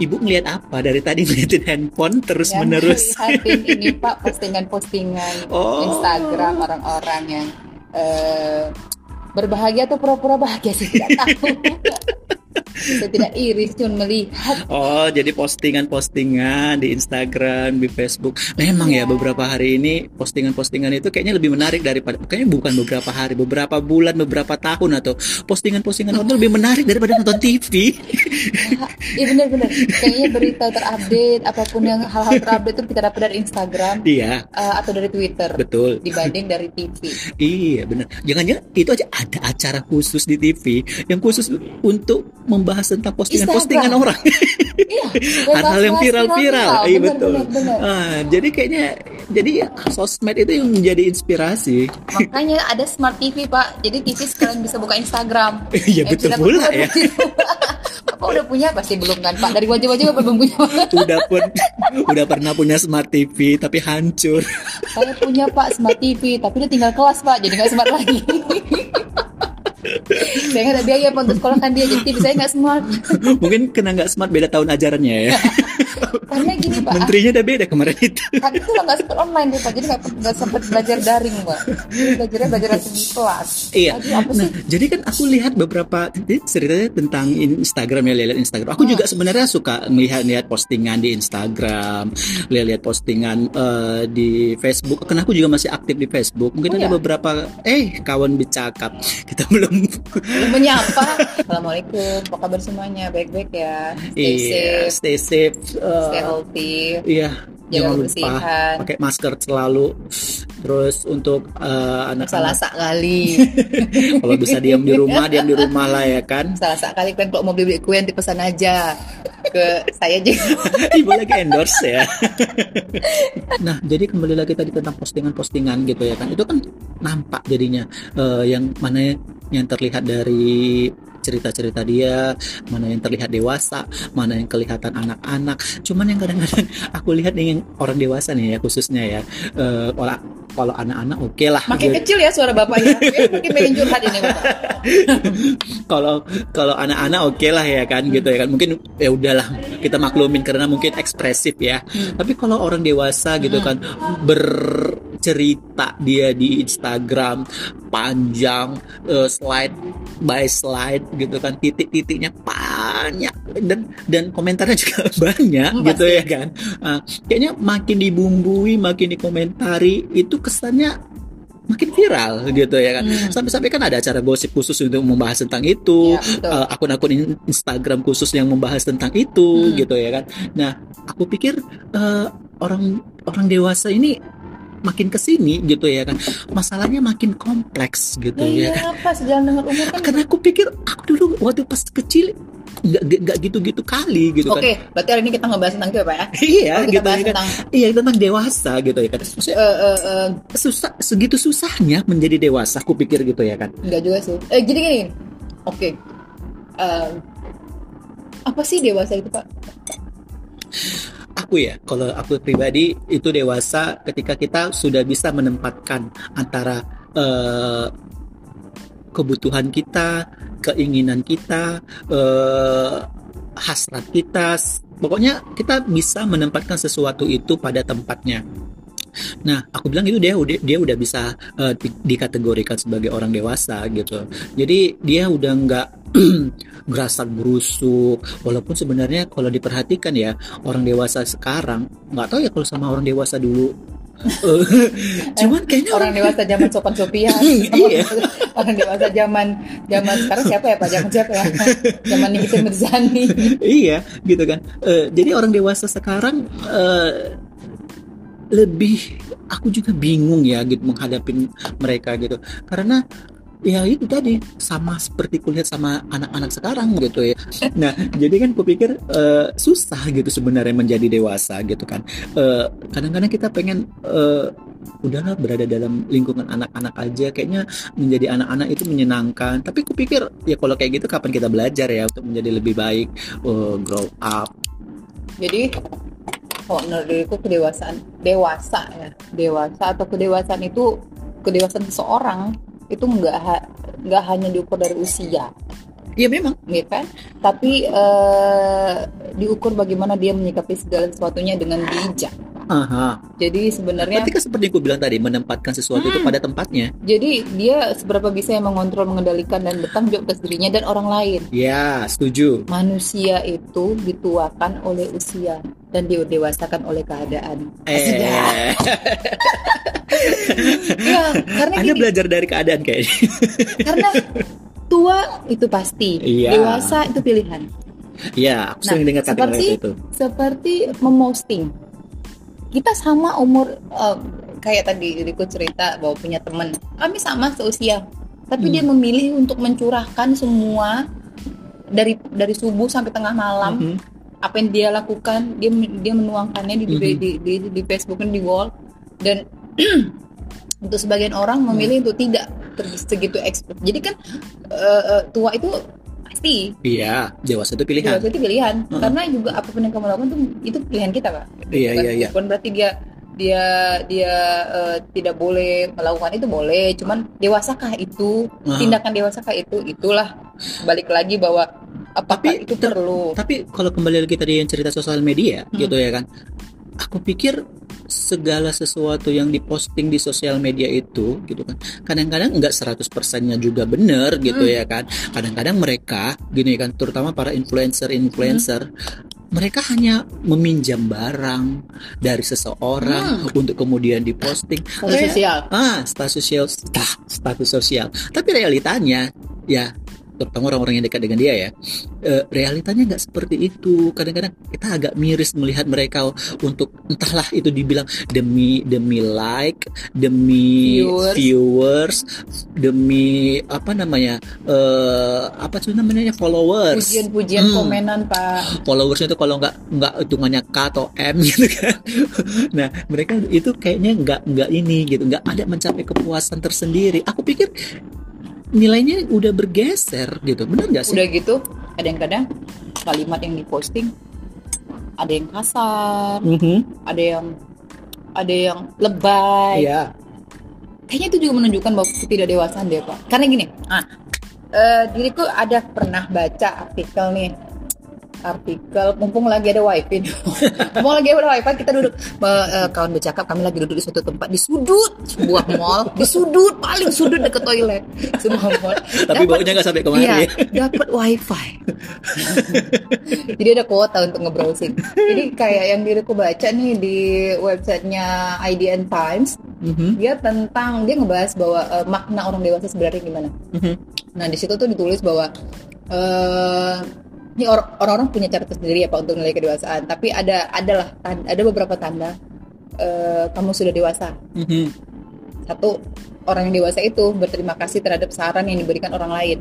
ibu ngeliat apa dari tadi ngeliatin handphone terus Yang menerus ini pak postingan-postingan Oh. Instagram orang-orang yang eh, berbahagia atau pura-pura bahagia sih tidak tahu. Saya tidak iri, cuma melihat. Oh, jadi postingan-postingan di Instagram, di Facebook. Memang ya Iya. beberapa hari ini postingan-postingan itu kayaknya lebih menarik daripada kayaknya bukan beberapa hari, beberapa bulan, beberapa tahun atau postingan-postingan itu lebih menarik daripada nonton TV. Iya benar-benar. Kayaknya berita terupdate, apa pun yang hal-hal terupdate itu kita dapat dari Instagram Iya, eh, atau dari Twitter betul. dibanding dari TV. Iya, benar. Jangan-jangan itu aja ada acara khusus di TV yang khusus untuk membahas tentang postingan-postingan orang. Iya. hal-hal yang viral-viral. Iya Benar, betul. benar, benar. Ah, jadi kayaknya jadi sosmed itu yang menjadi inspirasi. Makanya ada smart TV pak, jadi TV sekalian bisa buka Instagram. Iya, Eh, betul pula ya. Bapak udah punya pasti belum kan pak? Dari wajah-wajah belum punya. udah pun udah pernah punya smart TV tapi hancur. Saya punya pak smart TV, tapi dia tinggal kelas pak, jadi nggak smart lagi. Saya nggak ada biaya untuk sekolahkan dia, jadi TV saya nggak smart. Mungkin kena nggak smart beda tahun ajarannya ya. Karena gini pak, Menterinya udah beda kemarin itu. kan itu nggak sempat online deh pak, jadi nggak sempat belajar daring pak. Jadi belajarnya belajar langsung di kelas. Iya. Aduh, apa Nah, sih? jadi kan aku lihat beberapa ceritanya tentang Instagram ya, lihat Instagram. Aku juga sebenarnya suka melihat-lihat postingan di Instagram, lihat-lihat postingan eh, di Facebook. Karena aku juga masih aktif di Facebook. Mungkin Oh, ada ya? beberapa eh kawan bercakap. Kita belum Belum menyapa. Assalamualaikum, apa kabar semuanya? Baik-baik ya. Stay iya, safe, stay safe. Eh, stay healthy. Iya, Jaga jangan lupa pakai masker selalu. Terus untuk Salah anak-anak sak kali. kalau bisa diam di rumah, diam di rumah lah ya kan. Salah sak kali kan kalau mau beli, beli kue nanti pesan aja ke saya aja. Ibu lagi endorse ya. nah, jadi kembali lagi tadi tentang postingan-postingan gitu ya kan. Itu kan nampak jadinya eh, yang mana yang terlihat dari cerita-cerita dia, mana yang terlihat dewasa, mana yang kelihatan anak-anak. Cuman yang kadang-kadang aku lihat yang orang dewasa nih ya khususnya ya. eh, kalau kalau anak-anak oke lah. Makin kecil ya suara bapaknya. Ya, makin pengen curhat ini kalau kalau anak-anak oke lah ya kan gitu ya kan mungkin ya udahlah kita maklumin karena mungkin ekspresif ya tapi kalau orang dewasa gitu kan bercerita dia di Instagram panjang eh, slide by slide gitu kan titik-titiknya banyak dan dan komentarnya juga banyak gitu pasti. ya kan Ah, kayaknya makin dibumbui makin dikomentari itu kesannya makin viral gitu ya kan Hmm. sampai-sampai kan ada acara gosip khusus untuk membahas tentang itu betul. eh, akun-akun in- Instagram khusus yang membahas tentang itu Hmm. gitu ya kan nah aku pikir eh, orang orang dewasa ini makin ke sini gitu ya kan masalahnya makin kompleks gitu ya Ya, kan iya apa sejalan dengan umur kan. karena aku pikir aku dulu waktu pas kecil nggak nggak gitu-gitu kali gitu Oke, kan berarti hari ini kita ngebahas tentang itu ya Pak ya? iya Oh, kita gitu bahas ya kan tentang iya tentang dewasa gitu ya kan Maksudnya, eh, eh, eh, susah segitu susahnya menjadi dewasa aku pikir gitu ya kan Enggak juga sih. Eh gini gini. Oke. Eh, apa sih dewasa itu Pak? Aku ya kalau aku pribadi itu dewasa ketika kita sudah bisa menempatkan antara eh, kebutuhan kita keinginan kita eh, hasrat kita pokoknya kita bisa menempatkan sesuatu itu pada tempatnya Nah, aku bilang itu dia udah dia udah bisa di- dikategorikan sebagai orang dewasa gitu. Jadi dia udah nggak gerasak gerusuk. Walaupun sebenarnya kalau diperhatikan ya orang dewasa sekarang nggak tahu ya kalau sama orang dewasa dulu. Eh, Cuman kayaknya Orang dewasa zaman sopan sopian. Iya. Orang dewasa zaman zaman sekarang siapa ya Pak? Zaman siapa ya? Zaman Nikita Mirzani. iya gitu kan Eh, jadi orang dewasa sekarang eh, lebih aku juga bingung ya gitu menghadapi mereka gitu. Karena ya itu tadi sama seperti kulihat sama anak-anak sekarang gitu ya. Nah jadi kan kupikir eh, susah gitu sebenarnya menjadi dewasa gitu kan. Eh, kadang-kadang kita pengen eh, udahlah berada dalam lingkungan anak-anak aja. Kayaknya menjadi anak-anak itu menyenangkan. Tapi kupikir ya kalau kayak gitu kapan kita belajar ya untuk menjadi lebih baik eh, grow up? Jadi kalau menurut diriku kedewasaan dewasa ya dewasa atau kedewasaan itu kedewasaan seseorang itu nggak ha- nggak hanya diukur dari usia Iya memang. ya kan? Tapi eh, diukur bagaimana dia menyikapi segala sesuatunya dengan bijak. Aha. Jadi sebenarnya, Berarti kan seperti yang gue bilang tadi, menempatkan sesuatu itu Hmm. pada tempatnya. jadi dia seberapa bisa yang mengontrol, mengendalikan dan bertanggung jawab atas dirinya dan orang lain. Ya, setuju. Manusia itu dituakan oleh usia dan didewasakan oleh keadaan. Asik ya? Eh, Ya, karena Anda gini, belajar dari keadaan kayaknya. karena tua itu pasti, Iya. dewasa itu pilihan. Iya, aku Nah, sering dengar kata seperti itu. seperti memosting. Kita sama umur eh, kayak tadi Riko cerita bahwa punya teman. Kami sama seusia. Tapi Hmm. dia memilih untuk mencurahkan semua dari dari subuh sampai tengah malam Mhm. apa yang dia lakukan, dia dia menuangkannya di di, Mhm. di, di, di Facebook dan di wall dan untuk sebagian orang memilih untuk tidak segitu ekspres. Jadi kan eh, tua itu pasti Iya, dewasa itu pilihan. Dewasa itu pilihan Heeh. karena juga apa pun yang kamu lakukan tuh itu pilihan kita pak Iya, bukan, iya, iya. bukan berarti dia dia dia eh, tidak boleh melakukan itu boleh cuman dewasakah itu Heeh. tindakan dewasakah itu itulah balik lagi bahwa apakah Tapi itu perlu Tapi kalau kembali lagi tadi yang cerita sosial media Hmm. gitu ya kan. Aku pikir segala sesuatu yang diposting di sosial media itu gitu kan. Kadang-kadang enggak 100%-nya juga benar gitu Hmm. ya kan. Kadang-kadang mereka gini kan terutama para influencer-influencer mereka hanya meminjam barang dari seseorang untuk kemudian diposting. status sosial Ah, status sosial, stah, status sosial. Tapi realitanya, ya, terutama orang-orang yang dekat dengan dia ya, eh, realitanya nggak seperti itu. Kadang-kadang kita agak miris melihat mereka untuk entahlah itu dibilang demi demi like, demi Viewers. viewers, demi apa namanya, eh, apa tuh namanya followers. pujian-pujian Hmm. komenan pak followersnya itu kalau nggak nggak hitungannya K atau M gitu kan nah mereka itu kayaknya nggak nggak ini gitu nggak ada mencapai kepuasan tersendiri aku pikir nilainya udah bergeser gitu. Benar nggak sih? Udah gitu kadang-kadang kalimat yang diposting ada yang kasar Mhm. ada yang ada yang lebay. Iya. Kayaknya itu juga menunjukkan bahwa ketidakdewasaan dia pak. Karena gini ah. eh, diriku ada pernah baca artikel nih artikel mumpung lagi ada wifi mumpung lagi ada wifi kita duduk eh, kawan bercakap kami lagi duduk di suatu tempat di sudut sebuah mall di sudut paling sudut dekat toilet sebuah mall tapi baunya nggak sampai kemari Iya, ya dapat wifi. Jadi ada kuota untuk nge-browsing. Jadi kayak yang diriku baca nih di websitenya IDN Times, Mhm. dia tentang dia ngebahas bahwa eh, makna orang dewasa sebenarnya gimana. Mhm. Nah di situ tuh ditulis bahwa eh ini or- orang-orang punya cara tersendiri ya pak untuk menilai kedewasaan. Tapi ada adalah ada beberapa tanda eh, kamu sudah dewasa. Mhm. Satu orang yang dewasa itu berterima kasih terhadap saran yang diberikan orang lain.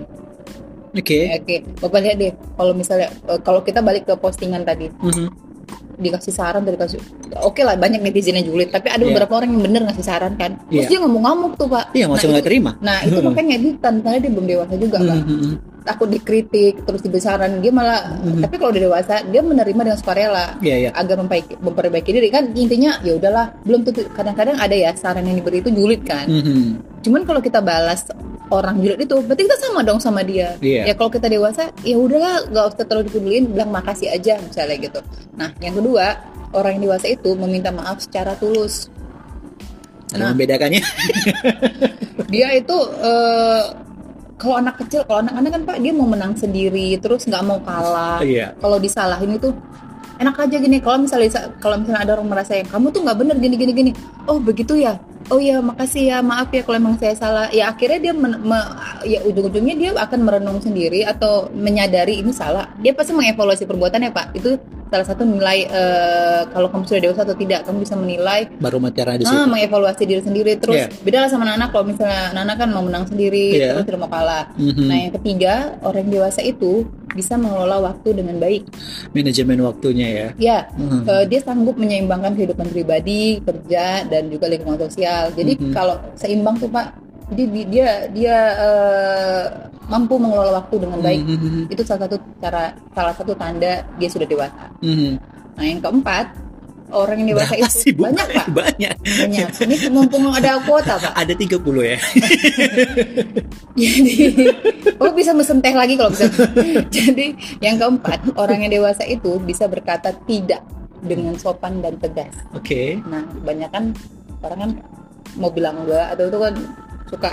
oke Oke, Bapak lihat deh, kalau misalnya eh, kalau kita balik ke postingan tadi, Mhm. dikasih saran dari kasih, oke lah banyak netizennya julid, tapi ada Iya. beberapa orang yang bener ngasih saran kan, terus Iya. dia ngamuk-ngamuk tuh pak. iya maksudnya nah, nggak itu, terima nah itu makanya dia tandanya dia belum dewasa juga pak. Takut dikritik, terus diberi saran, dia malah. Mhm. Tapi kalau udah dewasa, dia menerima dengan sukarela iya iya agar memperbaiki, memperbaiki diri kan intinya ya udahlah belum tentu kadang-kadang ada ya saran yang diberi itu julid kan Mhm. Cuman kalau kita balas orang julid itu, berarti kita sama dong sama dia. Iya. Ya kalau kita dewasa, ya udahlah, nggak usah terlalu dipedulin, bilang makasih aja misalnya gitu. Nah, yang kedua, orang yang dewasa itu meminta maaf secara tulus. ada Nah. membedakannya Dia itu eh, kalau anak kecil, kalau anak-anak kan pak dia mau menang sendiri, terus nggak mau kalah. iya Kalau disalahin itu enak aja gini. Kalau misalnya kalau misalnya ada orang merasa yang kamu tuh nggak bener gini gini gini. Oh begitu ya. Oh ya makasih ya maaf ya kalau emang saya salah. Ya akhirnya dia men- me- ya ujung-ujungnya dia akan merenung sendiri atau menyadari ini salah. Dia pasti mengevaluasi perbuatannya pak. Itu salah satu nilai eh, kalau kamu sudah dewasa atau tidak. Kamu bisa menilai baru cara di situ Ah, mengevaluasi diri sendiri terus Iya. beda lah sama anak kalau misalnya anak kan mau menang sendiri Iya. terus tidak mau kalah. Mhm. Nah yang ketiga orang dewasa itu bisa mengelola waktu dengan baik. manajemen waktunya ya Ya, Mhm. eh, dia sanggup menyeimbangkan kehidupan pribadi, kerja, dan juga lingkungan sosial. Jadi Mhm. kalau seimbang tuh Pak, dia dia dia eh, mampu mengelola waktu dengan baik. Mhm. Itu salah satu cara, salah satu tanda dia sudah dewasa. Mhm. Nah yang keempat, orang yang dewasa Berapa itu sih, banyak pak Banyak. banyak ini mumpung ada kuota pak Ada 30 ya. jadi oh bisa mesen teh lagi kalau bisa jadi yang keempat orang yang dewasa itu bisa berkata tidak dengan sopan dan tegas Oke. nah kebanyakan orang kan mau bilang enggak atau itu kan suka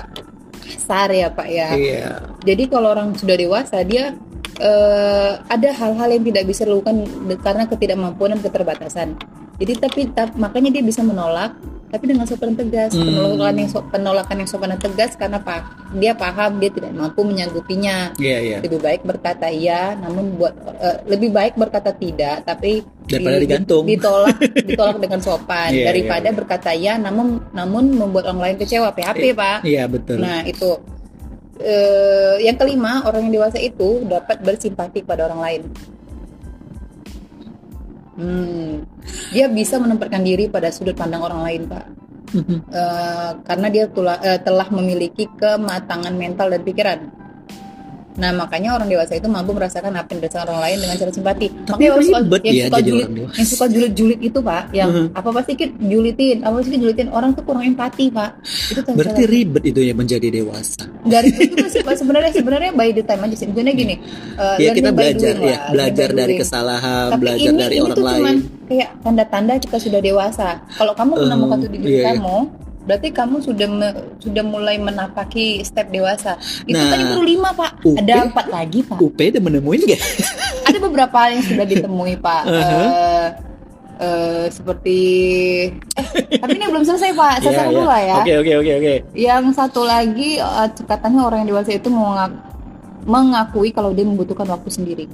kasar ya pak ya Iya. jadi kalau orang sudah dewasa dia eh, ada hal-hal yang tidak bisa dilakukan karena ketidakmampuan dan keterbatasan jadi tapi tap- makanya dia bisa menolak tapi dengan sopan tegas Hmm. penolakan yang so- penolakan yang sopan dan tegas karena pak dia paham dia tidak mampu menyanggupinya Iya, iya. lebih baik berkata iya namun buat eh, lebih baik berkata tidak tapi Daripada di- digantung. ditolak ditolak dengan sopan Iya, daripada iya. berkata iya namun namun membuat orang lain kecewa PHP pak Iya, betul. nah itu Eh, yang kelima orang yang dewasa itu dapat bersimpati pada orang lain Hmm, dia bisa menempatkan diri pada sudut pandang orang lain, Pak. Eh, karena dia tula- eh, telah memiliki kematangan mental dan pikiran. Nah, makanya orang dewasa itu mampu merasakan apa yang dirasakan orang lain dengan cara simpati. Tapi Makanya orang suka, yang ya suka julit, orang yang suka julit-julit itu, Pak, yang Mhm. apa apa sedikit julitin, apa sedikit julitin orang tuh kurang empati, Pak. Itu Berarti ribet itu ya menjadi dewasa. juga sih, Pak. sebenarnya sebenarnya by the time aja sih. Maksudnya gini, eh, Ya kita belajar doing ya, lah, belajar dari doing. kesalahan, Tapi belajar ini, dari ini orang tuh lain. cuman kayak tanda-tanda kita sudah dewasa. Kalau kamu Eh, menemukan itu di diri iya, iya. kamu, berarti kamu sudah me- sudah mulai menapaki step dewasa. Itu Nah, tadi baru lima pak, UP ada empat lagi pak. UP udah menemuin gak? Ada beberapa hal yang sudah ditemui pak. Uh-huh. Eh, eh, seperti, eh, tapi ini belum selesai pak. Saya iya. dulu lah ya. Oke, oke, oke, oke. Yang satu lagi eh, katanya orang yang dewasa itu mengak- mengakui kalau dia membutuhkan waktu sendiri.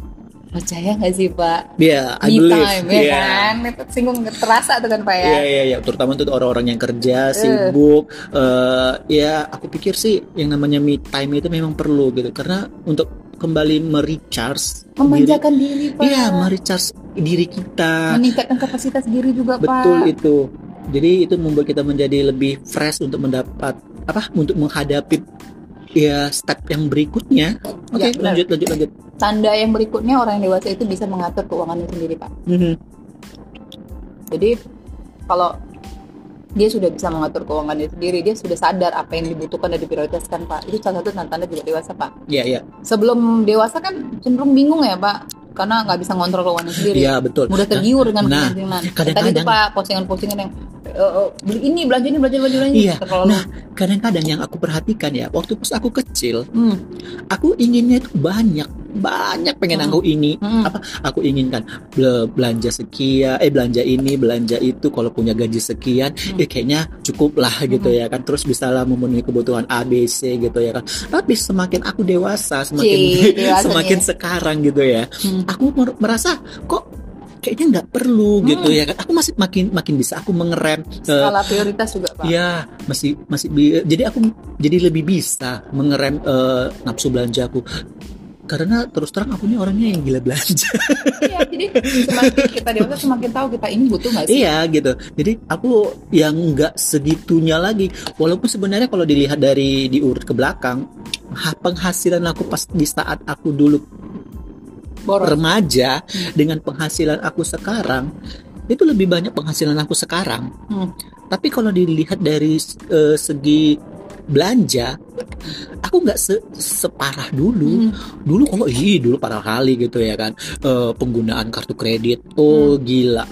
Percaya nggak sih pak? Ya, I Me believe. time ya Iya. kan? Itu singgung terasa tuh kan pak ya. Iya iya iya, terutama untuk orang-orang yang kerja sibuk. eh, ya aku pikir sih yang namanya me time itu memang perlu gitu karena untuk kembali merecharge diri. Memanjakan diri, pak. Iya, merecharge diri kita. Meningkatkan kapasitas diri juga Betul pak. itu. Jadi itu membuat kita menjadi lebih fresh untuk mendapat apa? Untuk menghadapi ya step yang berikutnya. Oke, Ya, benar. lanjut lanjut lanjut. Tanda yang berikutnya orang yang dewasa itu bisa mengatur keuangannya sendiri pak. Mhm. Jadi kalau dia sudah bisa mengatur keuangannya sendiri, dia sudah sadar apa yang dibutuhkan dan diprioritaskan pak. Itu salah satu tanda-tanda juga dewasa pak. Iya iya. Sebelum dewasa kan cenderung bingung ya pak, karena nggak bisa ngontrol keuangan sendiri. Iya betul. mudah tergiur dengan Nah, kepentingan. kadang-kadang- Tadi tuh pak postingan-postingan yang eh, eh, beli ini belanja ini belanja belanja ini Iya. terlalu Nah, kadang-kadang yang aku perhatikan ya, waktu pas aku kecil, hmm, aku inginnya itu banyak, banyak pengen Hmm. aku ini. hmm. Apa aku inginkan bel- belanja sekian, eh belanja ini, belanja itu. Kalau punya gaji sekian, Hmm. ya kayaknya cukup lah gitu Hmm. ya kan. Terus bisalah memenuhi kebutuhan A, B, C gitu ya kan. Tapi semakin aku dewasa, semakin Cih, dewasa semakin nih. sekarang gitu ya, Hmm. aku mer- merasa kok kayaknya nggak perlu gitu Hmm. ya kan. Aku masih makin makin bisa aku mengerem skala prioritas juga pak. Ya, masih masih bi- jadi aku jadi lebih bisa mengerem eh, nafsu belanjaku. Karena terus terang aku ini orangnya yang gila belanja. Iya, jadi semakin kita dewasa semakin tahu kita ini butuh nggak sih? iya gitu. Jadi aku yang nggak segitunya lagi. Walaupun sebenarnya kalau dilihat dari diurut ke belakang, ha- penghasilan aku pas di saat aku dulu Boros. remaja dengan penghasilan aku sekarang itu lebih banyak penghasilan aku sekarang. Hmm. Tapi kalau dilihat dari eh, segi belanja, aku nggak se- separah dulu. Hmm. Dulu kalau ih dulu parah kali gitu ya kan Eh, penggunaan kartu kredit, oh Hmm. gila.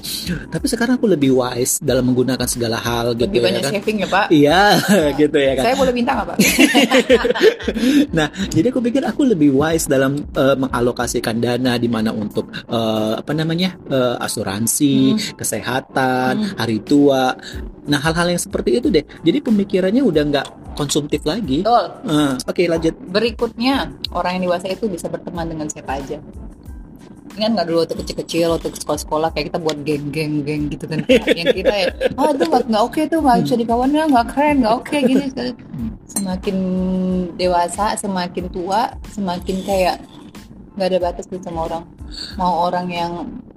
Tapi sekarang aku lebih wise dalam menggunakan segala hal gitu Lebih ya banyak kan. saving ya pak. Iya gitu ya kan. Saya boleh minta nggak pak? Nah, jadi aku pikir aku lebih wise dalam eh, mengalokasikan dana di mana untuk eh, apa namanya eh, asuransi, Hmm. kesehatan, Hmm. hari tua. Nah, hal-hal yang seperti itu deh. Jadi pemikirannya udah nggak konsumtif lagi. Betul. Eh, Oke, lanjut. Berikutnya orang yang dewasa itu bisa berteman dengan siapa aja. Ingat nggak dulu waktu kecil-kecil waktu sekolah-sekolah kayak kita buat geng-geng-geng gitu kan yang kita ya ah itu nggak nggak oke tuh nggak bisa dikawan ya nggak keren nggak oke gini semakin dewasa semakin tua semakin kayak nggak ada batas gitu sama orang mau orang yang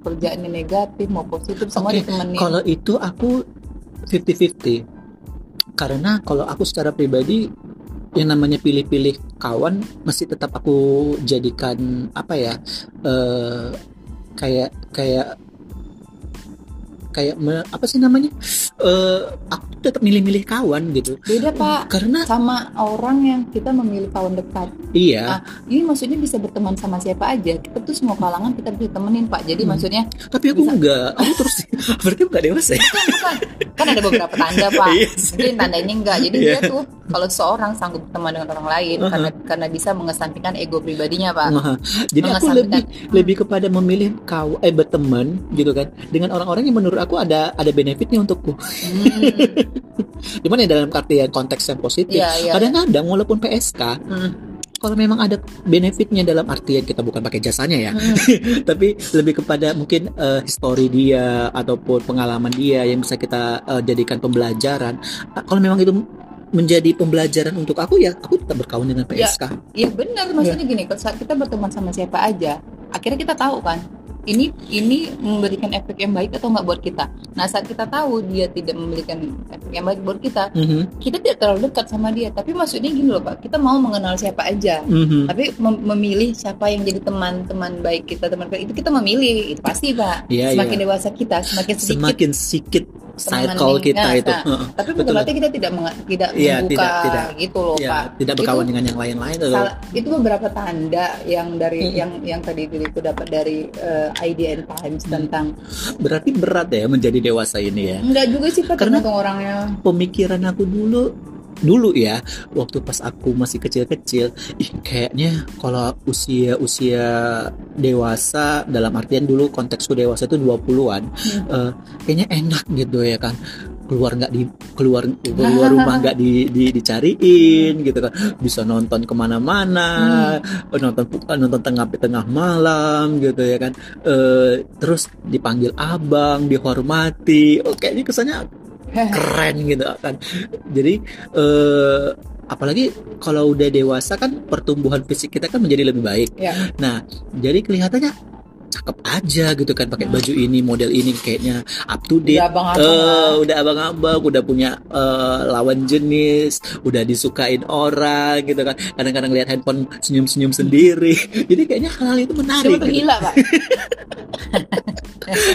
kerjaannya negatif mau positif semua Oke, ditemenin Kalau itu aku 50-50. Karena kalau aku secara pribadi yang namanya pilih-pilih kawan masih tetap aku jadikan apa ya? eh kayak kayak kayak me- apa sih namanya? Eh aku tetap milih-milih kawan gitu. Beda pak. Karena sama orang yang kita memilih kawan dekat. Iya. Ah, ini maksudnya bisa berteman sama siapa aja. Kita tuh semua kalangan kita bisa temenin pak. Jadi Hmm. maksudnya tapi aku Bisa. enggak. Aku terus berarti enggak dewasa ya? Bukan bukan. Kan ada beberapa tanda pak. Iya sih. mungkin tandanya enggak. Jadi Iya. dia tuh kalau seorang sanggup berteman dengan orang lain Uh-huh. karena karena bisa mengesampingkan ego pribadinya pak. Wah, jadi aku lebih lebih kepada memilih kau eh berteman gitu kan dengan orang-orang yang menurut aku ada ada benefitnya untukku Hmm, Cuman ya dalam artian konteks yang positif Iya, iya. kadang-kadang walaupun PSK hmm, kalau memang ada benefitnya dalam artian kita bukan pakai jasanya ya hmm. tapi lebih kepada mungkin eh, histori dia ataupun pengalaman dia yang bisa kita eh, jadikan pembelajaran kalau memang itu menjadi pembelajaran untuk aku ya aku tetap berkawan dengan Ya. PSK Iya benar maksudnya gini kalau saat kita berteman sama siapa aja akhirnya kita tahu kan ini ini memberikan efek yang baik atau nggak buat kita nah saat kita tahu dia tidak memberikan efek yang baik buat kita Mhm, kita tidak terlalu dekat sama dia tapi maksudnya gini loh pak kita mau mengenal siapa aja mhm. tapi mem- memilih siapa yang jadi teman-teman baik kita teman baik itu kita memilih itu pasti pak Iya, semakin iya. dewasa kita semakin sedikit semakin sedikit circle kita nah, itu nah. Heeh. tapi bukan betul. berarti kita tidak menga- tidak Iya, membuka tidak, tidak. gitu loh ya pak tidak Itu berkawan dengan yang lain-lain salah itu beberapa tanda yang dari Hmm. yang yang tadi diriku dapat dari eh, IDN Times tentang berarti berat ya menjadi dewasa ini ya? Enggak juga sih pak Karena- orangnya. pemikiran aku dulu dulu ya waktu pas aku masih kecil-kecil ih kayaknya kalau usia usia dewasa dalam artian dulu konteksku dewasa itu 20-an Hmm. eh, kayaknya enak gitu ya kan keluar nggak di keluar keluar rumah nggak di, di dicariin gitu kan. Bisa nonton ke mana-mana nonton nonton tengah tengah malam gitu ya kan. Eh, terus dipanggil abang dihormati. Oh kayaknya kesannya keren gitu kan. Jadi eh apalagi kalau udah dewasa kan pertumbuhan fisik kita kan menjadi lebih baik. Ya. Nah jadi kelihatannya cakep aja gitu kan pakai baju ini model ini kayaknya up to date udah abang Eh, udah abang-abang, udah punya eh, lawan jenis, udah disukain orang gitu kan. Kadang-kadang lihat handphone senyum-senyum sendiri. Jadi kayaknya hal-hal itu menarik. Tuh Gitu. gila pak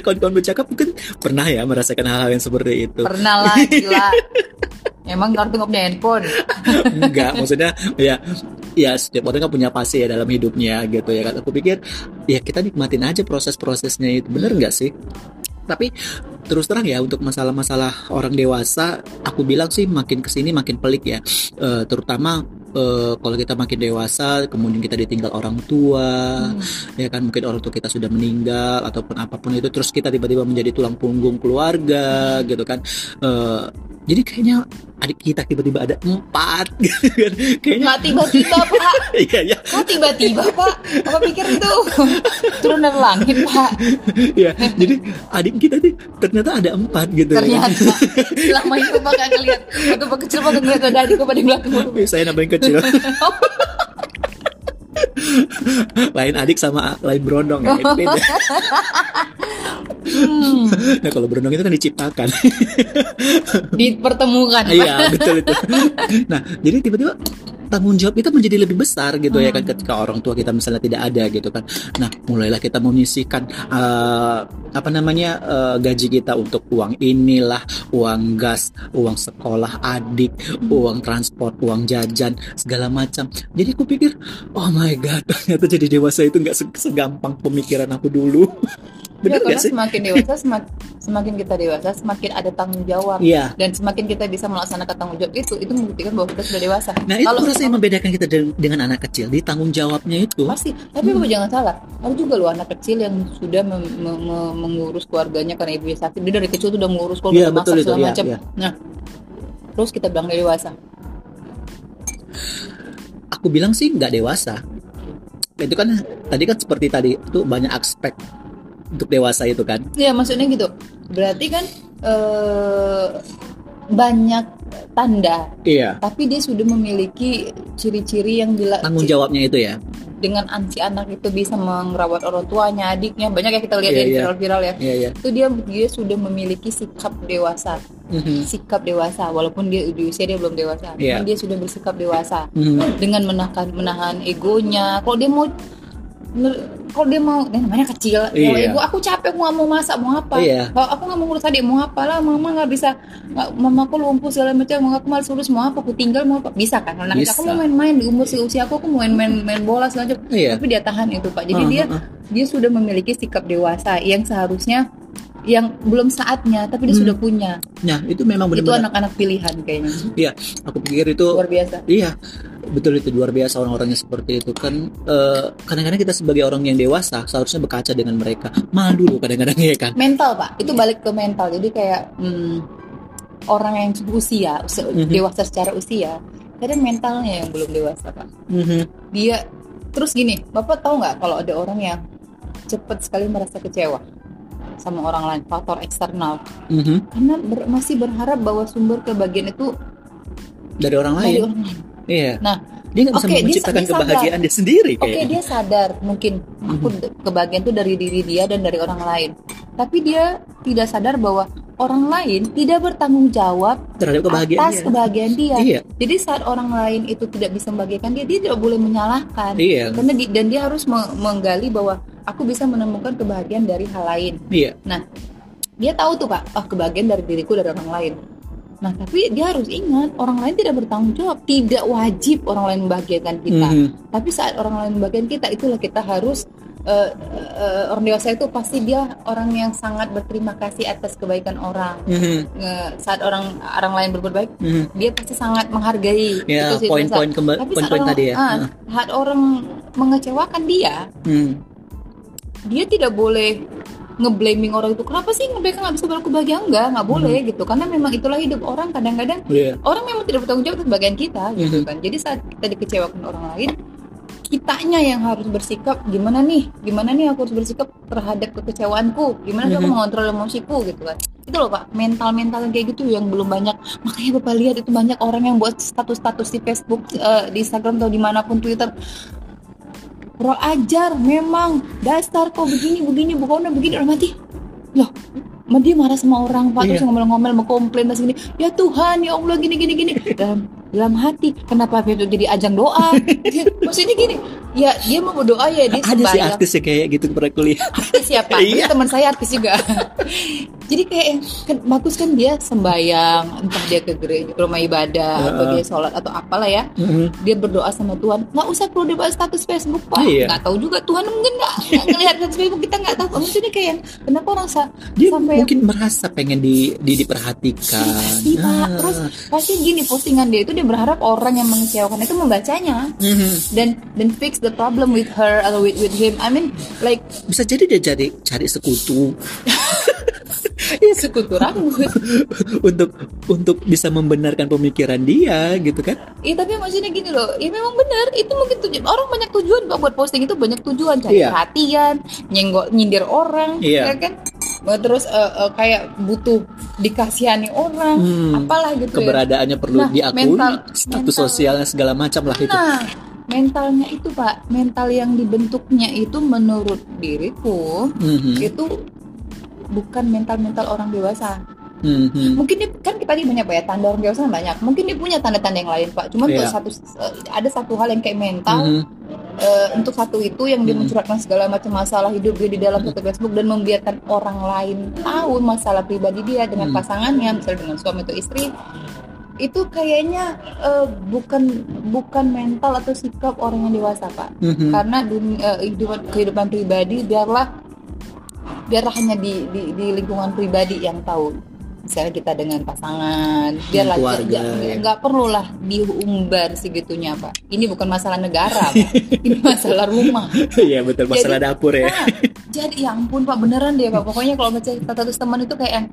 Kawan-kawan bercakap mungkin pernah ya merasakan hal-hal yang seperti itu. pernah lah gila emang kartu nggak punya handphone Enggak, maksudnya ya ya setiap orang kan punya fase ya dalam hidupnya gitu ya kan. Aku pikir ya kita nikmatin aja proses-prosesnya itu. Bener nggak sih? Tapi terus terang ya untuk masalah-masalah orang dewasa, aku bilang sih makin ke sini makin pelik ya. Eh, terutama eh, kalau kita makin dewasa, kemudian kita ditinggal orang tua, ya kan mungkin orang tua kita sudah meninggal ataupun apa pun itu, terus kita tiba-tiba menjadi tulang punggung keluarga gitu kan. Eh, jadi kayaknya adik kita tiba-tiba ada empat gitu kan. Kayaknya nggak tiba-tiba pak. Iya ya kok tiba-tiba pak? Apa pikir itu? Turun dari langit pak. Ya jadi adik kita nih ternyata ada empat gitu ya. ternyata. Selama itu pak nggak ngeliat waktu pak kecil pak ngeliat ada adik pada belakang. Saya nambahin kecil lain adik sama lain berondong ya itu beda. Hmm, nah kalau berondong itu kan diciptakan. Dipertemukan. Iya betul itu. Nah jadi tiba-tiba tanggung jawab kita menjadi lebih besar gitu ya kan ketika orang tua kita misalnya tidak ada gitu kan. Nah mulailah kita menyisihkan eh, apa namanya eh, gaji kita untuk uang inilah uang gas uang sekolah adik uang transport uang jajan segala macam. Jadi aku pikir oh my god ternyata jadi dewasa itu nggak se- segampang pemikiran aku dulu Ya, bener karena nggak sih? semakin dewasa semak- semakin kita dewasa semakin ada tanggung jawab. Iya. dan semakin kita bisa melaksanakan tanggung jawab itu itu membuktikan bahwa kita sudah dewasa. Nah itu kalau rasa yang membedakan kita dengan, dengan anak kecil di tanggung jawabnya itu. pasti. Tapi Bapak jangan salah. Ada juga loh anak kecil yang sudah mem- me- me- mengurus keluarganya karena ibunya sakit. Dia dari kecil tuh udah mengurus keluarga Iya, masak itu, segala iya, macam. iya. nah terus kita bilang dewasa. Aku bilang sih nggak dewasa. Itu kan tadi kan seperti tadi itu banyak aspek untuk dewasa itu kan. Iya maksudnya gitu berarti kan eh, banyak tanda Iya. tapi dia sudah memiliki ciri-ciri yang jelas Tanggung jawabnya itu ya. dengan si anak itu bisa merawat orang tuanya adiknya banyak ya kita lihat Iya, dari iya. viral-viral ya Iya iya. itu dia dia sudah memiliki sikap dewasa Mhm. sikap dewasa walaupun dia di usia dia belum dewasa cuman dia sudah bersikap dewasa Mhm. dengan menahan menahan egonya kalau dia mau kalau dia mau eh, namanya kecil Iya. ya, ibu aku capek aku nggak mau masak mau apa Iya. kalau aku nggak mau ngurus adik mau apa lah mama nggak bisa nggak- mama aku lumpuh segala macam mau aku malas urus mau apa aku tinggal mau apa bisa kan kalau anak kecil, aku mau main-main di umur usia aku aku mau main-main main bola segala macam Iya. tapi dia tahan itu pak jadi Ah, dia ah, ah. dia sudah memiliki sikap dewasa yang seharusnya yang belum saatnya tapi dia Hmm. sudah punya Nah, itu memang itu benar-benar. anak-anak pilihan kayaknya Iya, aku pikir itu luar biasa Iya, betul itu luar biasa orang-orangnya seperti itu kan. eh, kadang-kadang kita sebagai orang yang dewasa seharusnya berkaca dengan mereka. Malu loh kadang-kadang ya kan. mental pak itu balik ke mental jadi kayak hmm, orang yang usia usia- Mhm. dewasa secara usia kadang mentalnya yang belum dewasa pak Mhm. dia terus gini bapak tahu nggak kalau ada orang yang cepat sekali merasa kecewa sama orang lain faktor eksternal Mhm. karena ber- masih berharap bahwa sumber kebahagiaan itu Dari orang dari lain. orang lain Iya. nah Dia nggak bisa dia- menciptakan dia kebahagiaan dia sendiri Oke kayak. dia sadar mungkin aku d- kebahagiaan itu dari diri dia dan dari orang lain. Tapi dia tidak sadar bahwa orang lain tidak bertanggung jawab terhadap kebahagiaan atas dia. kebahagiaan dia. Iya. Jadi saat orang lain itu tidak bisa membahagiakan dia, dia tidak boleh menyalahkan. Iya. Karena di- dan dia harus me- menggali bahwa aku bisa menemukan kebahagiaan dari hal lain. Iya. Nah, dia tahu tuh pak, oh kebahagiaan dari diriku dari orang lain. Nah, tapi dia harus ingat orang lain tidak bertanggung jawab, tidak wajib orang lain membahagiakan kita. Mhm. Tapi saat orang lain membagian kita, itulah kita harus eh, eh, orang dewasa itu pasti dia orang yang sangat berterima kasih atas kebaikan orang. Mhm. Nge- saat orang orang lain berbuat baik, Mhm. dia pasti sangat menghargai. Ya, Itu sih poin-poin dewasa. kemba- Tapi saat poin-poin orang- tadi ya. ah, saat orang mengecewakan dia, Mhm. dia tidak boleh ngeblaming orang itu kenapa sih mereka nggak bisa berlaku bahagia? Enggak nggak boleh gitu. Karena memang itulah hidup orang kadang-kadang Iya. orang memang tidak bertanggung jawab atas bagian kita gitu Mhm. kan. Jadi saat kita dikecewakan orang lain kitanya yang harus bersikap gimana nih? Gimana nih aku harus bersikap terhadap kekecewaanku? Gimana sih aku Mhm. mengontrol emosiku? Gitu kan. Itu loh pak mental mental yang kayak gitu yang belum banyak. Makanya bapak lihat itu banyak orang yang buat status status di Facebook eh, di Instagram atau di mana pun Twitter Pro ajar memang. Dasar kok begini begini bukannya begini. Orang mati. Loh dia marah sama orang pak. Terus Iya. ngomel-ngomel mau komplain terus gini ya Tuhan ya Allah gini gini gini. Dalam dalam hati kenapa itu jadi ajang doa maksudnya gini ya dia mau berdoa ya dia Ada sih artis yang kayak gitu pernah kuliah. artis ya pak Iya. Teman saya artis juga jadi kayak kan bagus kan dia sembahyang entah dia ke gereja ke rumah ibadah atau Heeh. dia sholat atau apalah ya Mhm. dia berdoa sama Tuhan nggak usah perlu bahas status Facebook pak Iya. nggak tahu juga Tuhan mungkin nggak ngelihat status Facebook kita nggak tahu maksudnya kayak kenapa orang sa Dia sampai mungkin merasa pengen di, di diperhatikan. pasti pak Ah. terus pasti gini postingan dia itu dia berharap orang yang mengecewakan itu membacanya Mhm. dan dan fix the problem with her atau with with him I mean like Bisa jadi dia cari cari sekutu sekutu rambut untuk untuk bisa membenarkan pemikiran dia gitu kan. Iya tapi maksudnya gini loh, ya memang benar itu mungkin tujuan orang banyak tujuan buat posting itu banyak tujuan cari Iya. perhatian, nyenggol nyindir orang, Iya. ya kan? Terus eh, eh, kayak butuh dikasihani orang, Hmm. apalah gitu ya. Keberadaannya perlu Nah, diakui, mental- status mental. sosialnya segala macam lah itu. Nah, mentalnya itu Pak, mental yang dibentuknya itu menurut diriku Mhm. itu bukan mental-mental orang dewasa. Mhm. Mungkin dia kan kita tadi banyak ya tanda orang dewasa banyak. Mungkin dia punya tanda-tanda yang lain Pak. Cuman Iya. untuk satu ada satu hal yang kayak mental Mhm. eh, untuk satu itu yang dia Hmm. mencurahkan segala macam masalah hidup dia di dalam satu Facebook dan membiarkan orang lain tahu masalah pribadi dia dengan Hmm. pasangannya, misalnya dengan suami atau istri, itu kayaknya eh, bukan bukan mental atau sikap orang yang dewasa pak. Mhm. Karena dunia, eh, kehidupan, kehidupan pribadi biarlah biarlah hanya di, di, di lingkungan pribadi yang tahu. Misalnya kita dengan pasangan, keluarga, nggak- ya. nggak perlu lah diumbar segitunya pak. Ini bukan masalah negara, Pak. ini masalah rumah. Iya betul masalah Jadi- dapur ya. Nah, jadi ya ampun pak beneran deh pak. Pokoknya kalau baca status teman itu kayak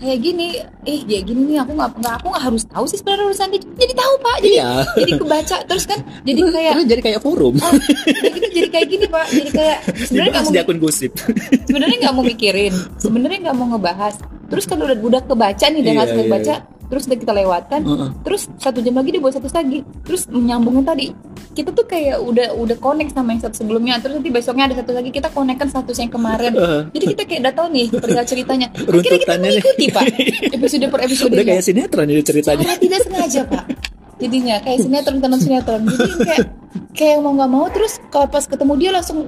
kayak gini, eh dia gini nih aku nggak nggak aku nggak harus tahu sih sebenarnya urusan dia. Jadi tahu pak. Jadi Iya. jadi kebaca terus kan jadi kayak Terus jadi kayak forum. oh, jadi, gitu, jadi kayak gini pak. Jadi kayak sebenarnya nggak mau di akun gosip. sebenarnya nggak mau mikirin sebenarnya nggak mau ngebahas terus kan udah udah kebaca nih udah Iya, nggak selesai iya, baca terus udah kita lewatkan Heeh. terus satu jam lagi dia buat satu lagi. Terus menyambungin tadi kita tuh kayak udah udah connect sama yang satu sebelumnya. Terus nanti besoknya ada satu lagi kita connect kan status yang kemarin. Heeh. jadi kita kayak udah tahu nih perihal ceritanya. Akhirnya kita mengikuti pak. Episode per episode Udah kayak sinetron ini ceritanya. Secara tidak sengaja pak jadinya kayak sinetron teman sinetron jadi kayak kayak mau nggak mau terus kalau pas ketemu dia langsung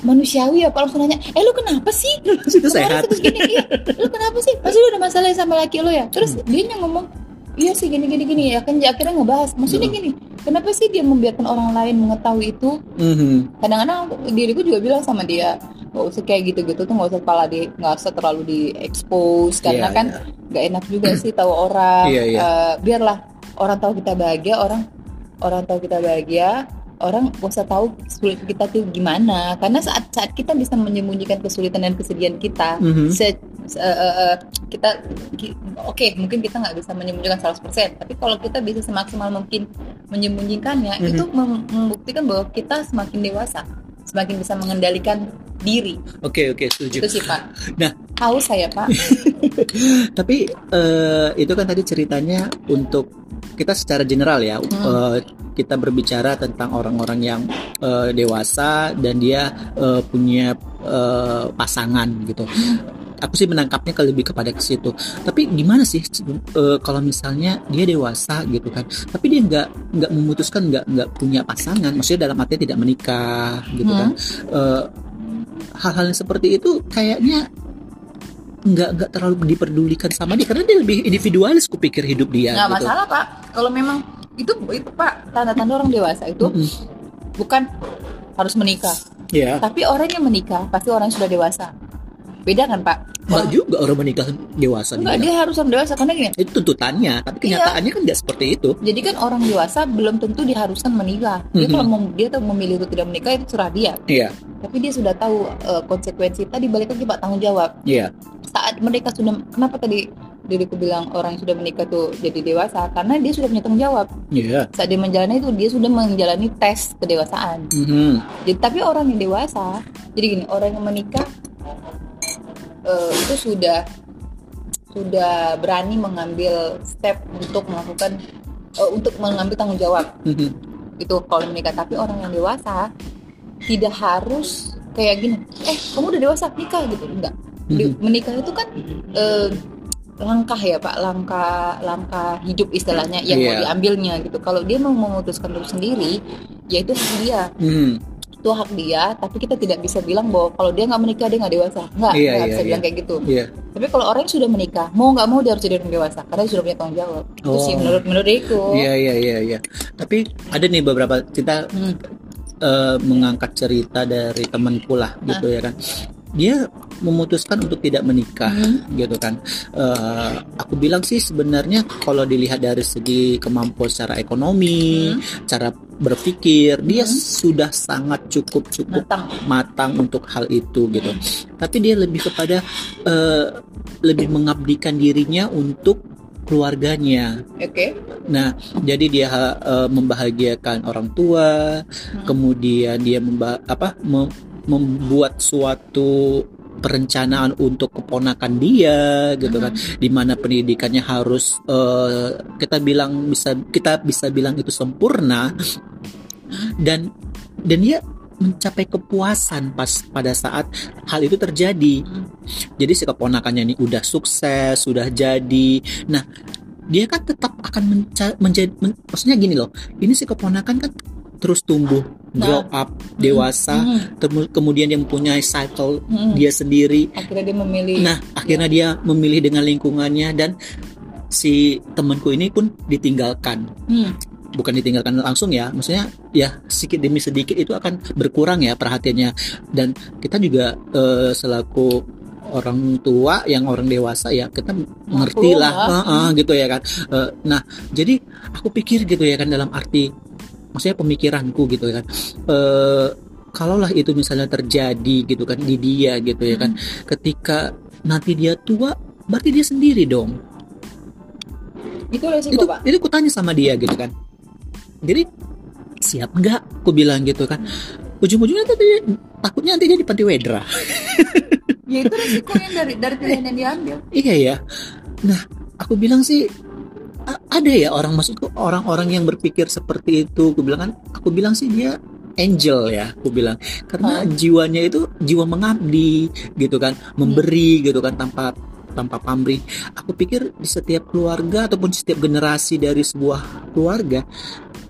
manusiawi apa langsung nanya eh lu kenapa sih itu Kemarin sehat terus gini iya lu kenapa sih pasti lu ada masalah sama laki lu ya terus Hmm. dia yang ngomong iya sih gini gini gini ya kan akhirnya ngebahas maksudnya Hmm. gini kenapa sih dia membiarkan orang lain mengetahui itu Mhm. kadang-kadang diriku juga bilang sama dia nggak usah kayak gitu-gitu tuh nggak usah kepala di nggak usah terlalu di expose karena Iya, kan iya. nggak enak juga sih tahu orang Iya, iya. Eh, biarlah orang tahu kita bahagia orang orang tahu kita bahagia orang gak usah tahu sulit kita tuh gimana karena saat saat kita bisa menyembunyikan kesulitan dan kesedihan kita Mhm. se- se- eh, eh, kita ki- oke mungkin kita nggak bisa menyembunyikan 100% tapi kalau kita bisa semaksimal mungkin menyembunyikannya Mhm. itu mem- membuktikan bahwa kita semakin dewasa semakin bisa mengendalikan diri oke oke setuju itu sih pak Nah. haus saya pak Tapi eh, itu kan tadi ceritanya untuk kita secara general ya, eh, kita berbicara tentang orang-orang yang eh, dewasa dan dia eh, punya eh, pasangan gitu. Aku sih menangkapnya ke lebih kepada ke situ. Tapi gimana sih eh, kalau misalnya dia dewasa gitu kan, tapi dia nggak nggak memutuskan nggak nggak punya pasangan, maksudnya dalam artinya tidak menikah gitu kan. Eh, hal-hal yang seperti itu kayaknya nggak nggak terlalu diperdulikan sama dia karena dia lebih individualis kupikir hidup dia nggak gitu. masalah pak kalau memang itu itu pak tanda-tanda orang dewasa itu Mm-mm. bukan harus menikah Ya, tapi orang yang menikah pasti orang yang sudah dewasa beda kan pak nggak juga orang menikah dewasa enggak dibilang. dia harus orang dewasa karena gini Itu tuntutannya, tapi Iya. kenyataannya kan nggak seperti itu. jadi kan orang dewasa belum tentu diharuskan menikah dia Mhm. kalau mau dia tuh memilih untuk tidak menikah itu serah dia Iya, tapi dia sudah tahu eh, konsekuensi tadi balik lagi pak tanggung jawab iya, saat mereka sudah kenapa tadi diriku bilang orang yang sudah menikah tuh jadi dewasa karena dia sudah punya tanggung jawab iya. saat dia menjalani itu dia sudah menjalani tes kedewasaan Mhm. jadi tapi orang yang dewasa jadi gini orang yang menikah eh, itu sudah sudah berani mengambil step untuk melakukan eh, untuk mengambil tanggung jawab Mhm. itu kalau menikah tapi orang yang dewasa tidak harus kayak gini eh kamu udah dewasa nikah gitu enggak. Menikah itu kan eh, langkah ya pak langkah langkah hidup istilahnya yang mau Iya. diambilnya gitu kalau dia mau memutuskan untuk sendiri ya itu hak dia Mhm. itu hak dia tapi kita tidak bisa bilang bahwa kalau dia nggak menikah dia nggak dewasa nggak nggak iya, bisa bilang iya. kayak gitu Iya. tapi kalau orang yang sudah menikah mau nggak mau dia harus jadi orang dewasa karena dia sudah punya tanggung jawab itu sih Oh. menurut menurutku Iya, iya, iya, iya. Tapi ada nih beberapa kita Hmm. eh, mengangkat cerita dari temanku lah gitu ya kan. Dia memutuskan untuk tidak menikah Hmm. gitu kan. Eh, aku bilang sih sebenarnya kalau dilihat dari segi kemampuan secara ekonomi, Hmm. cara berpikir, dia Hmm. sudah sangat cukup cukup matang matang untuk hal itu gitu. Tapi dia lebih kepada eh, lebih mengabdikan dirinya untuk keluarganya. oke Nah, jadi dia eh, membahagiakan orang tua, Hmm. kemudian dia memba apa mem- membuat suatu perencanaan untuk keponakan dia gitu kan. Di mana pendidikannya harus eh, kita bilang bisa kita bisa bilang itu sempurna. Dan dan dia mencapai kepuasan pas pada saat hal itu terjadi. Jadi si keponakannya ini udah sukses sudah jadi. Nah dia kan tetap akan menca- menjadi men- maksudnya gini loh. Ini si keponakan kan terus tumbuh grow up dewasa Hmm. kemudian dia mempunyai cycle Hmm. dia sendiri. Akhirnya dia memilih. Nah akhirnya dia memilih dengan lingkungannya dan si temanku ini pun ditinggalkan. Hmm. bukan ditinggalkan langsung ya maksudnya ya sedikit demi sedikit itu akan berkurang ya perhatiannya. Dan kita juga eh, selaku orang tua yang orang dewasa ya kita mengerti lah. eh, eh, gitu ya kan. Eh, nah jadi aku pikir gitu ya kan dalam arti maksudnya pemikiranku gitu ya kan. Eh kalaulah itu misalnya terjadi gitu kan di dia gitu ya kan. Ketika nanti dia tua berarti dia sendiri dong. Itu resiko itu pak. itu aku tanya sama dia gitu kan. Jadi siap nggak? Aku bilang gitu kan. Ujung-ujungnya tadi takutnya nanti dia di panti wedra. Ya itu resiko yang dari dari pilihan yang diambil. Iya ya nah aku bilang sih ada ya orang maksudku orang-orang yang berpikir seperti itu. Aku bilang kan aku bilang sih dia angel ya aku bilang. Karena jiwanya itu jiwa mengabdi gitu kan memberi gitu kan tanpa tanpa pamrih. Aku pikir di setiap keluarga ataupun setiap generasi dari sebuah keluarga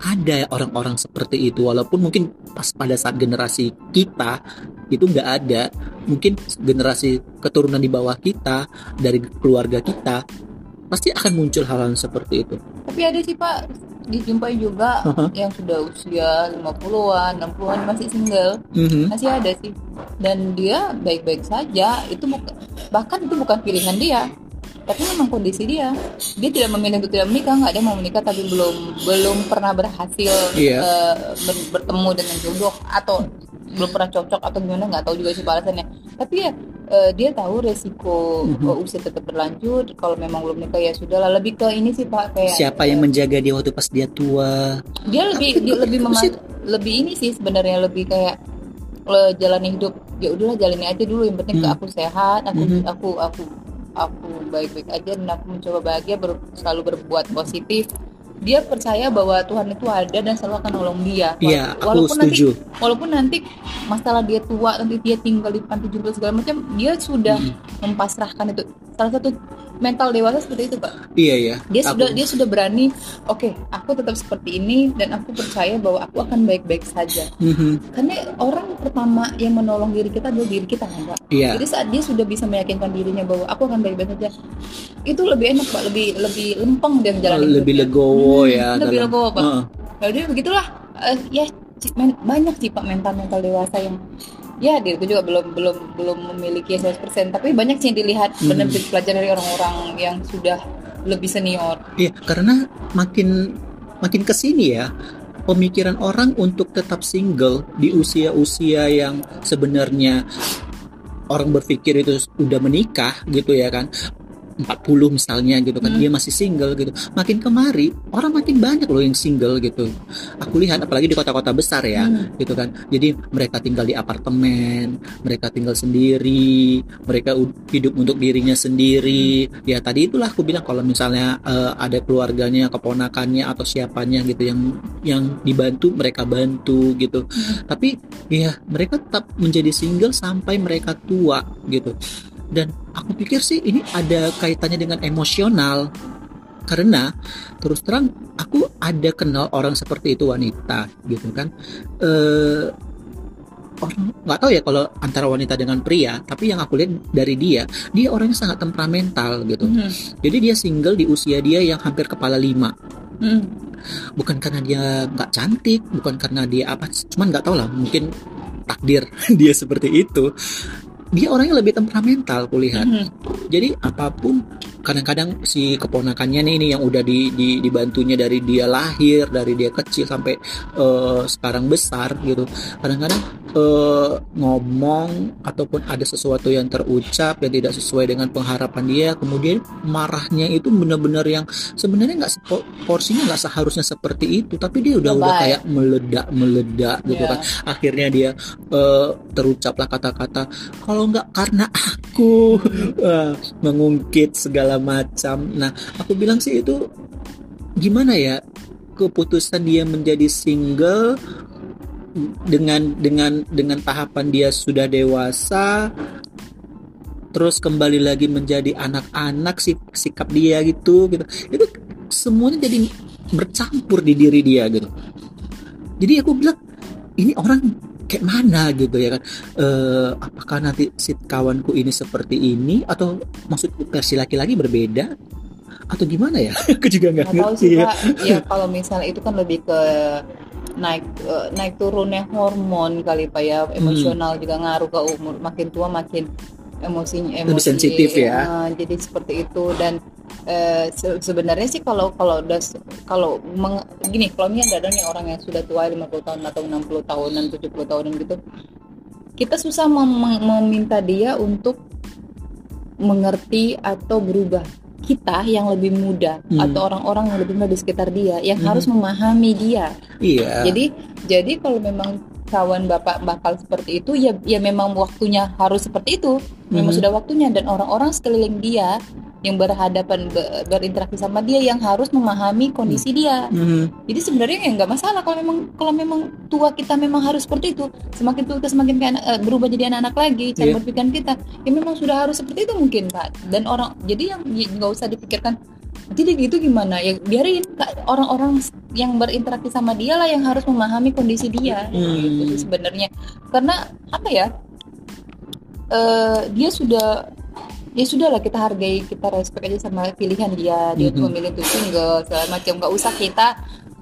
ada orang-orang seperti itu. Walaupun mungkin pas pada saat generasi kita itu nggak ada mungkin generasi keturunan di bawah kita dari keluarga kita pasti akan muncul hal-hal seperti itu Tapi ada sih Pak, dijumpai juga Aha. yang sudah usia 50-an, 60-an masih single. Mhm. Masih ada sih. Dan dia baik-baik saja. Itu bahkan itu bukan pilihan dia. Tapi memang kondisi dia. Dia tidak memilih untuk tidak menikah, nggak dia mau menikah tapi belum belum pernah berhasil Iya. eh, ber- bertemu dengan jodoh atau belum pernah cocok atau gimana nggak tahu juga sih alasannya. Tapi ya eh, dia tahu resiko Mhm. eh, usia tetap berlanjut. Kalau memang belum nikah ya sudahlah. Lebih ke ini sih Pak kayak siapa yang menjaga dia waktu pas dia tua dia lebih dia lebih mema- lebih ini sih sebenarnya lebih kayak le, jalani hidup ya udahlah jalani aja dulu yang penting ke Hmm. aku sehat aku Mhm. aku aku aku baik-baik aja dan aku mencoba bahagia ber- selalu berbuat positif. Dia percaya bahwa Tuhan itu ada dan selalu akan nolong dia. Iya aku walaupun nanti setuju. walaupun nanti masalah dia tua nanti dia tinggal di panti jumlah segala macam dia sudah Mhm. mempasrahkan itu. Salah satu mental dewasa seperti itu pak. Iya ya dia Aku- sudah dia sudah berani oke aku tetap seperti ini dan aku percaya bahwa aku akan baik-baik saja. Mhm. karena orang pertama yang menolong diri kita adalah diri kita kan pak? Iya. Jadi saat dia sudah bisa meyakinkan dirinya bahwa aku akan baik-baik saja itu lebih enak pak. Lebih lebih lempeng dia menjalani lebih hidupnya. legowo Hmm, ya lebih dalam- legowo pak. Heeh. jadi begitulah. Eh, ya men- banyak sih pak mental-mental dewasa yang ya diriku juga belum belum belum memiliki 100% tapi banyak sih yang dilihat Hmm. benar belajar dari orang-orang yang sudah lebih senior Iya, karena makin makin ke sini ya pemikiran orang untuk tetap single di usia-usia yang sebenarnya orang berpikir itu udah menikah gitu ya kan 40 misalnya gitu kan Hmm. dia masih single gitu. Makin kemari orang makin banyak loh yang single gitu. Aku lihat apalagi di kota-kota besar ya Hmm. gitu kan. Jadi mereka tinggal di apartemen mereka tinggal sendiri mereka hidup untuk dirinya sendiri. Ya tadi itulah aku bilang kalau misalnya eh, ada keluarganya keponakannya atau siapanya gitu yang yang dibantu mereka bantu gitu. Hmm. tapi ya mereka tetap menjadi single sampai mereka tua gitu dan aku pikir sih ini ada kaitannya dengan emosional. Karena terus terang aku ada kenal orang seperti itu wanita gitu kan. Eh orang nggak tahu ya kalau antara wanita dengan pria tapi yang aku lihat dari dia dia orangnya sangat temperamental gitu. Hmm. jadi dia single di usia dia yang hampir kepala lima. Hmm. bukan karena dia nggak cantik bukan karena dia apa cuman nggak tahu lah mungkin takdir dia seperti itu dia orangnya lebih temperamental kulihat. Hmm. jadi apa pun kadang-kadang si keponakannya nih nih yang udah di, di- dibantunya dari dia lahir dari dia kecil sampai eh, sekarang besar gitu. Kadang-kadang eh, ngomong ataupun ada sesuatu yang terucap yang tidak sesuai dengan pengharapan dia kemudian marahnya itu benar-benar yang sebenarnya nggak porsinya nggak seharusnya seperti itu. Tapi dia udah udah kayak meledak meledak gitu Iya. kan. Akhirnya dia eh, terucaplah kata-kata kalau nggak karena aku Wah, mengungkit segala macam. Nah, aku bilang sih itu gimana ya keputusan dia menjadi single dengan dengan dengan tahapan dia sudah dewasa terus kembali lagi menjadi anak-anak sih sikap dia gitu gitu itu semuanya jadi bercampur di diri dia gitu jadi aku bilang ini orang kayak mana gitu ya kan? Eh, apakah nanti si kawanku ini seperti ini? Atau maksud versi laki-laki berbeda? Atau gimana ya? Aku juga nggak ngerti sih ya. Ya kalau misalnya itu kan lebih ke naik eh, naik turunnya hormon kali pak ya. Hmm. emosional juga ngaruh ke umur. Makin tua makin emosinya Lebih emosi sensitif ya. eh, jadi seperti itu dan eh, se- sebenarnya sih kalau kalau udah kalau meng- gini kalau misalnya ada nih orang yang sudah tua 50 tahun atau 60 tahunan 70 tahunan gitu kita susah mem- meminta dia untuk mengerti atau berubah kita yang lebih muda Hmm. atau orang-orang yang lebih muda di sekitar dia yang Hmm. harus memahami dia. iya Jadi jadi kalau memang kawan bapak bakal seperti itu ya ya memang waktunya harus seperti itu. Memang Mhm. sudah waktunya dan orang-orang sekeliling dia yang berhadapan be- berinteraksi sama dia yang harus memahami kondisi dia. Mhm. Jadi sebenarnya ya nggak masalah kalau memang kalau memang tua kita memang harus seperti itu. Semakin tua kita semakin kayak anak- eh, berubah jadi anak-anak lagi cara Iya. berpikiran kita. Ya memang sudah harus seperti itu mungkin pak. Dan orang jadi yang nggak usah dipikirkan jadi gitu gimana? Ya biarin. Orang-orang yang berinteraksi sama dia lah yang harus memahami kondisi dia. Hmm. gitu sih sebenarnya. Karena apa ya eh, dia sudah ya sudah lah kita hargai kita respect aja sama pilihan dia. Dia Mhm. memilih untuk single segala macam. Nggak usah kita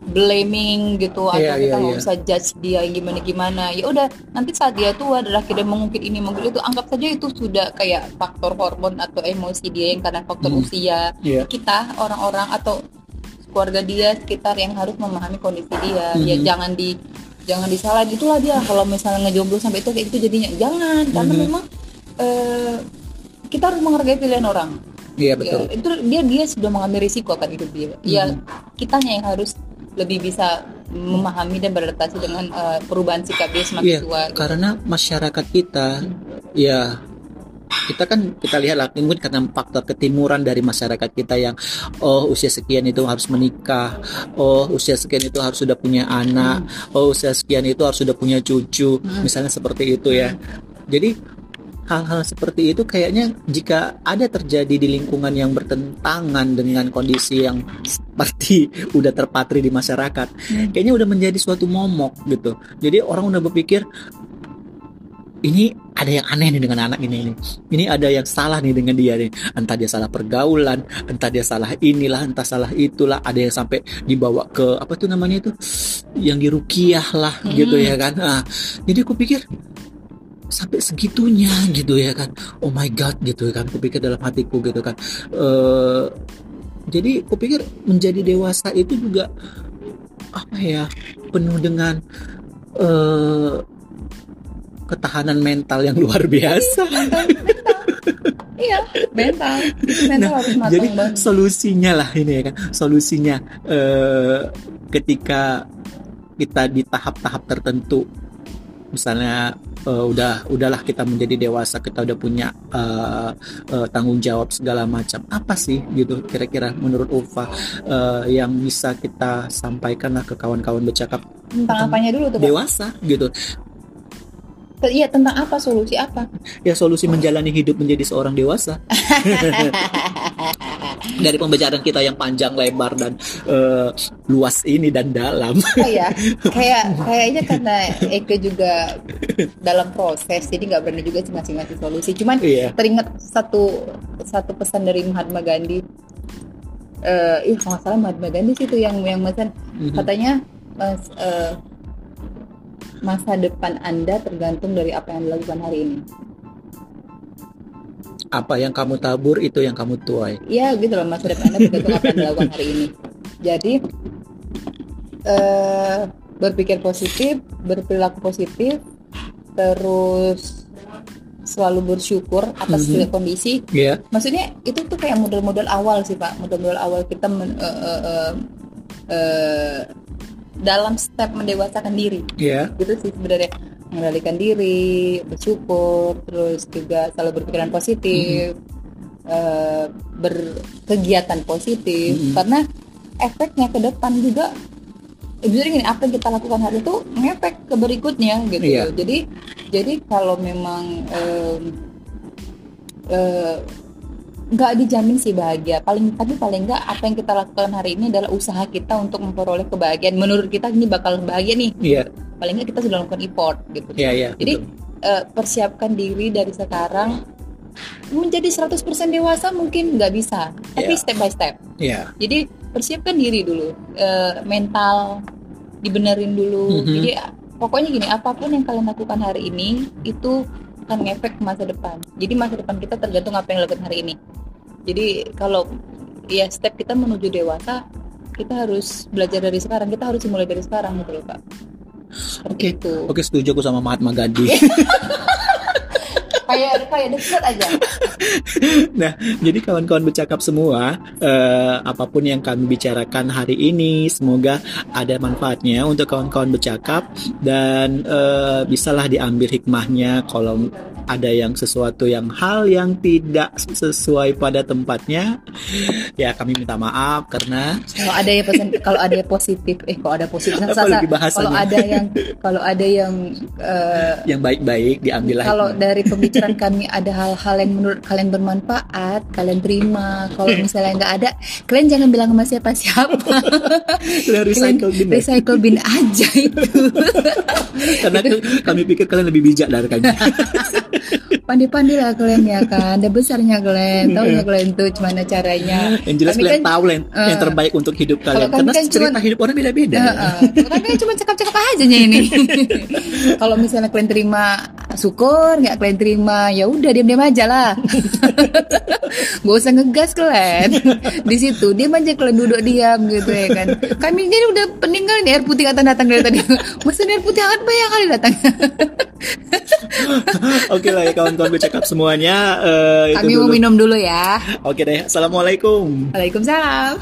blaming gitu atau Iya, kita iya, nggak iya. usah judge dia gimana gimana ya udah nanti saat dia tua adalah kita mengungkit ini mengungkit itu anggap saja itu sudah kayak faktor hormon atau emosi dia yang karena faktor Mhm. usia Iya. kita orang-orang atau keluarga dia sekitar yang harus memahami kondisi dia ya Mhm. jangan di jangan disalahin itulah dia kalau misalnya ngejomblo sampai itu kayak itu jadinya jangan karena Mhm. memang eh, kita harus menghargai pilihan orang Iya betul. Ya, itu dia dia sudah mengambil risiko akan hidup dia ya Mhm. kitanya yang harus lebih bisa memahami dan beradaptasi dengan eh, perubahan sikap dia semakin Iya, tua gitu. karena masyarakat kita, ya kita kan kita lihat lah mungkin karena faktor ketimuran dari masyarakat kita yang oh usia sekian itu harus menikah, oh usia sekian itu harus sudah punya anak, oh usia sekian itu harus sudah punya cucu, Hmm. misalnya seperti itu ya. Jadi hal-hal seperti itu kayaknya jika ada terjadi di lingkungan yang bertentangan dengan kondisi yang seperti udah terpatri di masyarakat, Hmm. kayaknya udah menjadi suatu momok gitu. Jadi orang udah berpikir ini ada yang aneh nih dengan anak ini nih. Ini ada yang salah nih dengan dia nih. Entah dia salah pergaulan, entah dia salah inilah, entah salah itulah. Ada yang sampai dibawa ke apa tuh namanya itu, yang dirukiah lah gitu Hmm. ya kan. Nah, jadi aku pikir sampai segitunya gitu ya kan. Oh my god gitu kan. Aku pikir dalam hatiku gitu kan. Eh jadi aku pikir menjadi dewasa itu juga apa ya penuh dengan eh ketahanan mental yang luar biasa. iya mental mental harus matang Nah, Jadi banget solusinya lah ini ya kan, solusinya eh, ketika kita di tahap-tahap tertentu, misalnya eh, udah udahlah kita menjadi dewasa, kita udah punya eh, eh, tanggung jawab segala macam. Apa sih gitu kira-kira menurut Ulfa eh, yang bisa kita sampaikan lah ke kawan-kawan bercakap tentang apanya dulu tuh Pak? dewasa gitu? Iya tentang apa solusi apa Ya solusi menjalani hidup menjadi seorang dewasa. Dari pembicaraan kita yang panjang lebar dan eh, luas ini dan dalam. Oh ya, kayak kayaknya karena Eke juga dalam proses, jadi nggak berani juga sih ngasih-ngasih solusi. Cuman Iya. teringat satu satu pesan dari Mahatma Gandhi. Eh, ih kalau nggak salah Mahatma Gandhi sih itu yang yang pesan Mhm. katanya mas, eh, masa depan Anda tergantung dari apa yang dilakukan hari ini. Apa yang kamu tabur itu yang kamu tuai. Iya gitu loh masa depan Anda tergantung apa yang dilakukan hari ini. Jadi eh, berpikir positif, berperilaku positif, terus selalu bersyukur atas Mhm. segala kondisi. Ya. Maksudnya itu tuh kayak model-model awal sih pak, model-model awal kita men- eh, eh, eh, eh, dalam step mendewasakan diri Ya. gitu sih sebenarnya mengendalikan diri bersyukur terus juga selalu berpikiran positif eh, berkegiatan positif Mhm. karena efeknya ke depan juga jadi gini apa yang kita lakukan hari itu ngefek ke berikutnya gitu Iya. jadi jadi kalau memang em, eh, nggak dijamin sih bahagia paling tapi paling nggak apa yang kita lakukan hari ini adalah usaha kita untuk memperoleh kebahagiaan menurut kita ini bakal bahagia nih Iya. paling nggak kita sudah lakukan effort gitu Iya, iya. jadi betul. eh, persiapkan diri dari sekarang menjadi 100% dewasa mungkin nggak bisa tapi Iya. step by step Iya. jadi persiapkan diri dulu eh, mental dibenerin dulu Mhm. jadi pokoknya gini apa pun yang kalian lakukan hari ini itu akan ngefek ke masa depan jadi masa depan kita tergantung apa yang lakukan hari ini jadi kalau ya step kita menuju dewasa kita harus belajar dari sekarang kita harus mulai dari sekarang gitu loh kak Oke. itu Oke, setuju aku sama Mahatma Gandhi. kayak kayak dekat aja Nah, jadi kawan-kawan bercakap semua, eh, apa pun yang kami bicarakan hari ini, semoga ada manfaatnya untuk kawan-kawan bercakap dan eh, bisalah diambil hikmahnya. Kalau ada yang sesuatu yang hal yang tidak sesuai pada tempatnya, ya kami minta maaf karena kalau ada yang pesan kalau ada yang positif eh kalau ada positif bahasanya? kalau ada yang kalau ada yang eh, yang baik-baik diambil kalau dari pembicaraan kami ada hal-hal yang menurut kalian bermanfaat kalian terima kalau misalnya nggak ada kalian jangan bilang sama siapa-siapa recycle bin ya? recycle bin aja itu karena kami pikir kalian lebih bijak dari kami. pandai-pandai lah kalian ya kan ada besarnya kalian tahu nggak kalian tuh gimana caranya yang jelas kalian kan- tahu yang, yang eh, terbaik untuk hidup kalau kalian. Karena kan cerita cuman- hidup orang beda-beda. Heeh. Tapi kan cuma cakap-cakap aja ini. Kalau misalnya kalian terima syukur, nggak kalian terima ya udah diam-diam aja lah. Gak usah ngegas kalian. Di situ diam aja kalian duduk diam gitu ya kan. Kami jadi udah peninggal nih air putih datang datang dari tadi. Mesin air putih hangat banyak kali datang. Oke lah ya kawan-kawan gue cakap semuanya. eh, itu Kami mau dulu. minum dulu ya. Oke deh. Assalamualaikum. Waalaikumsalam.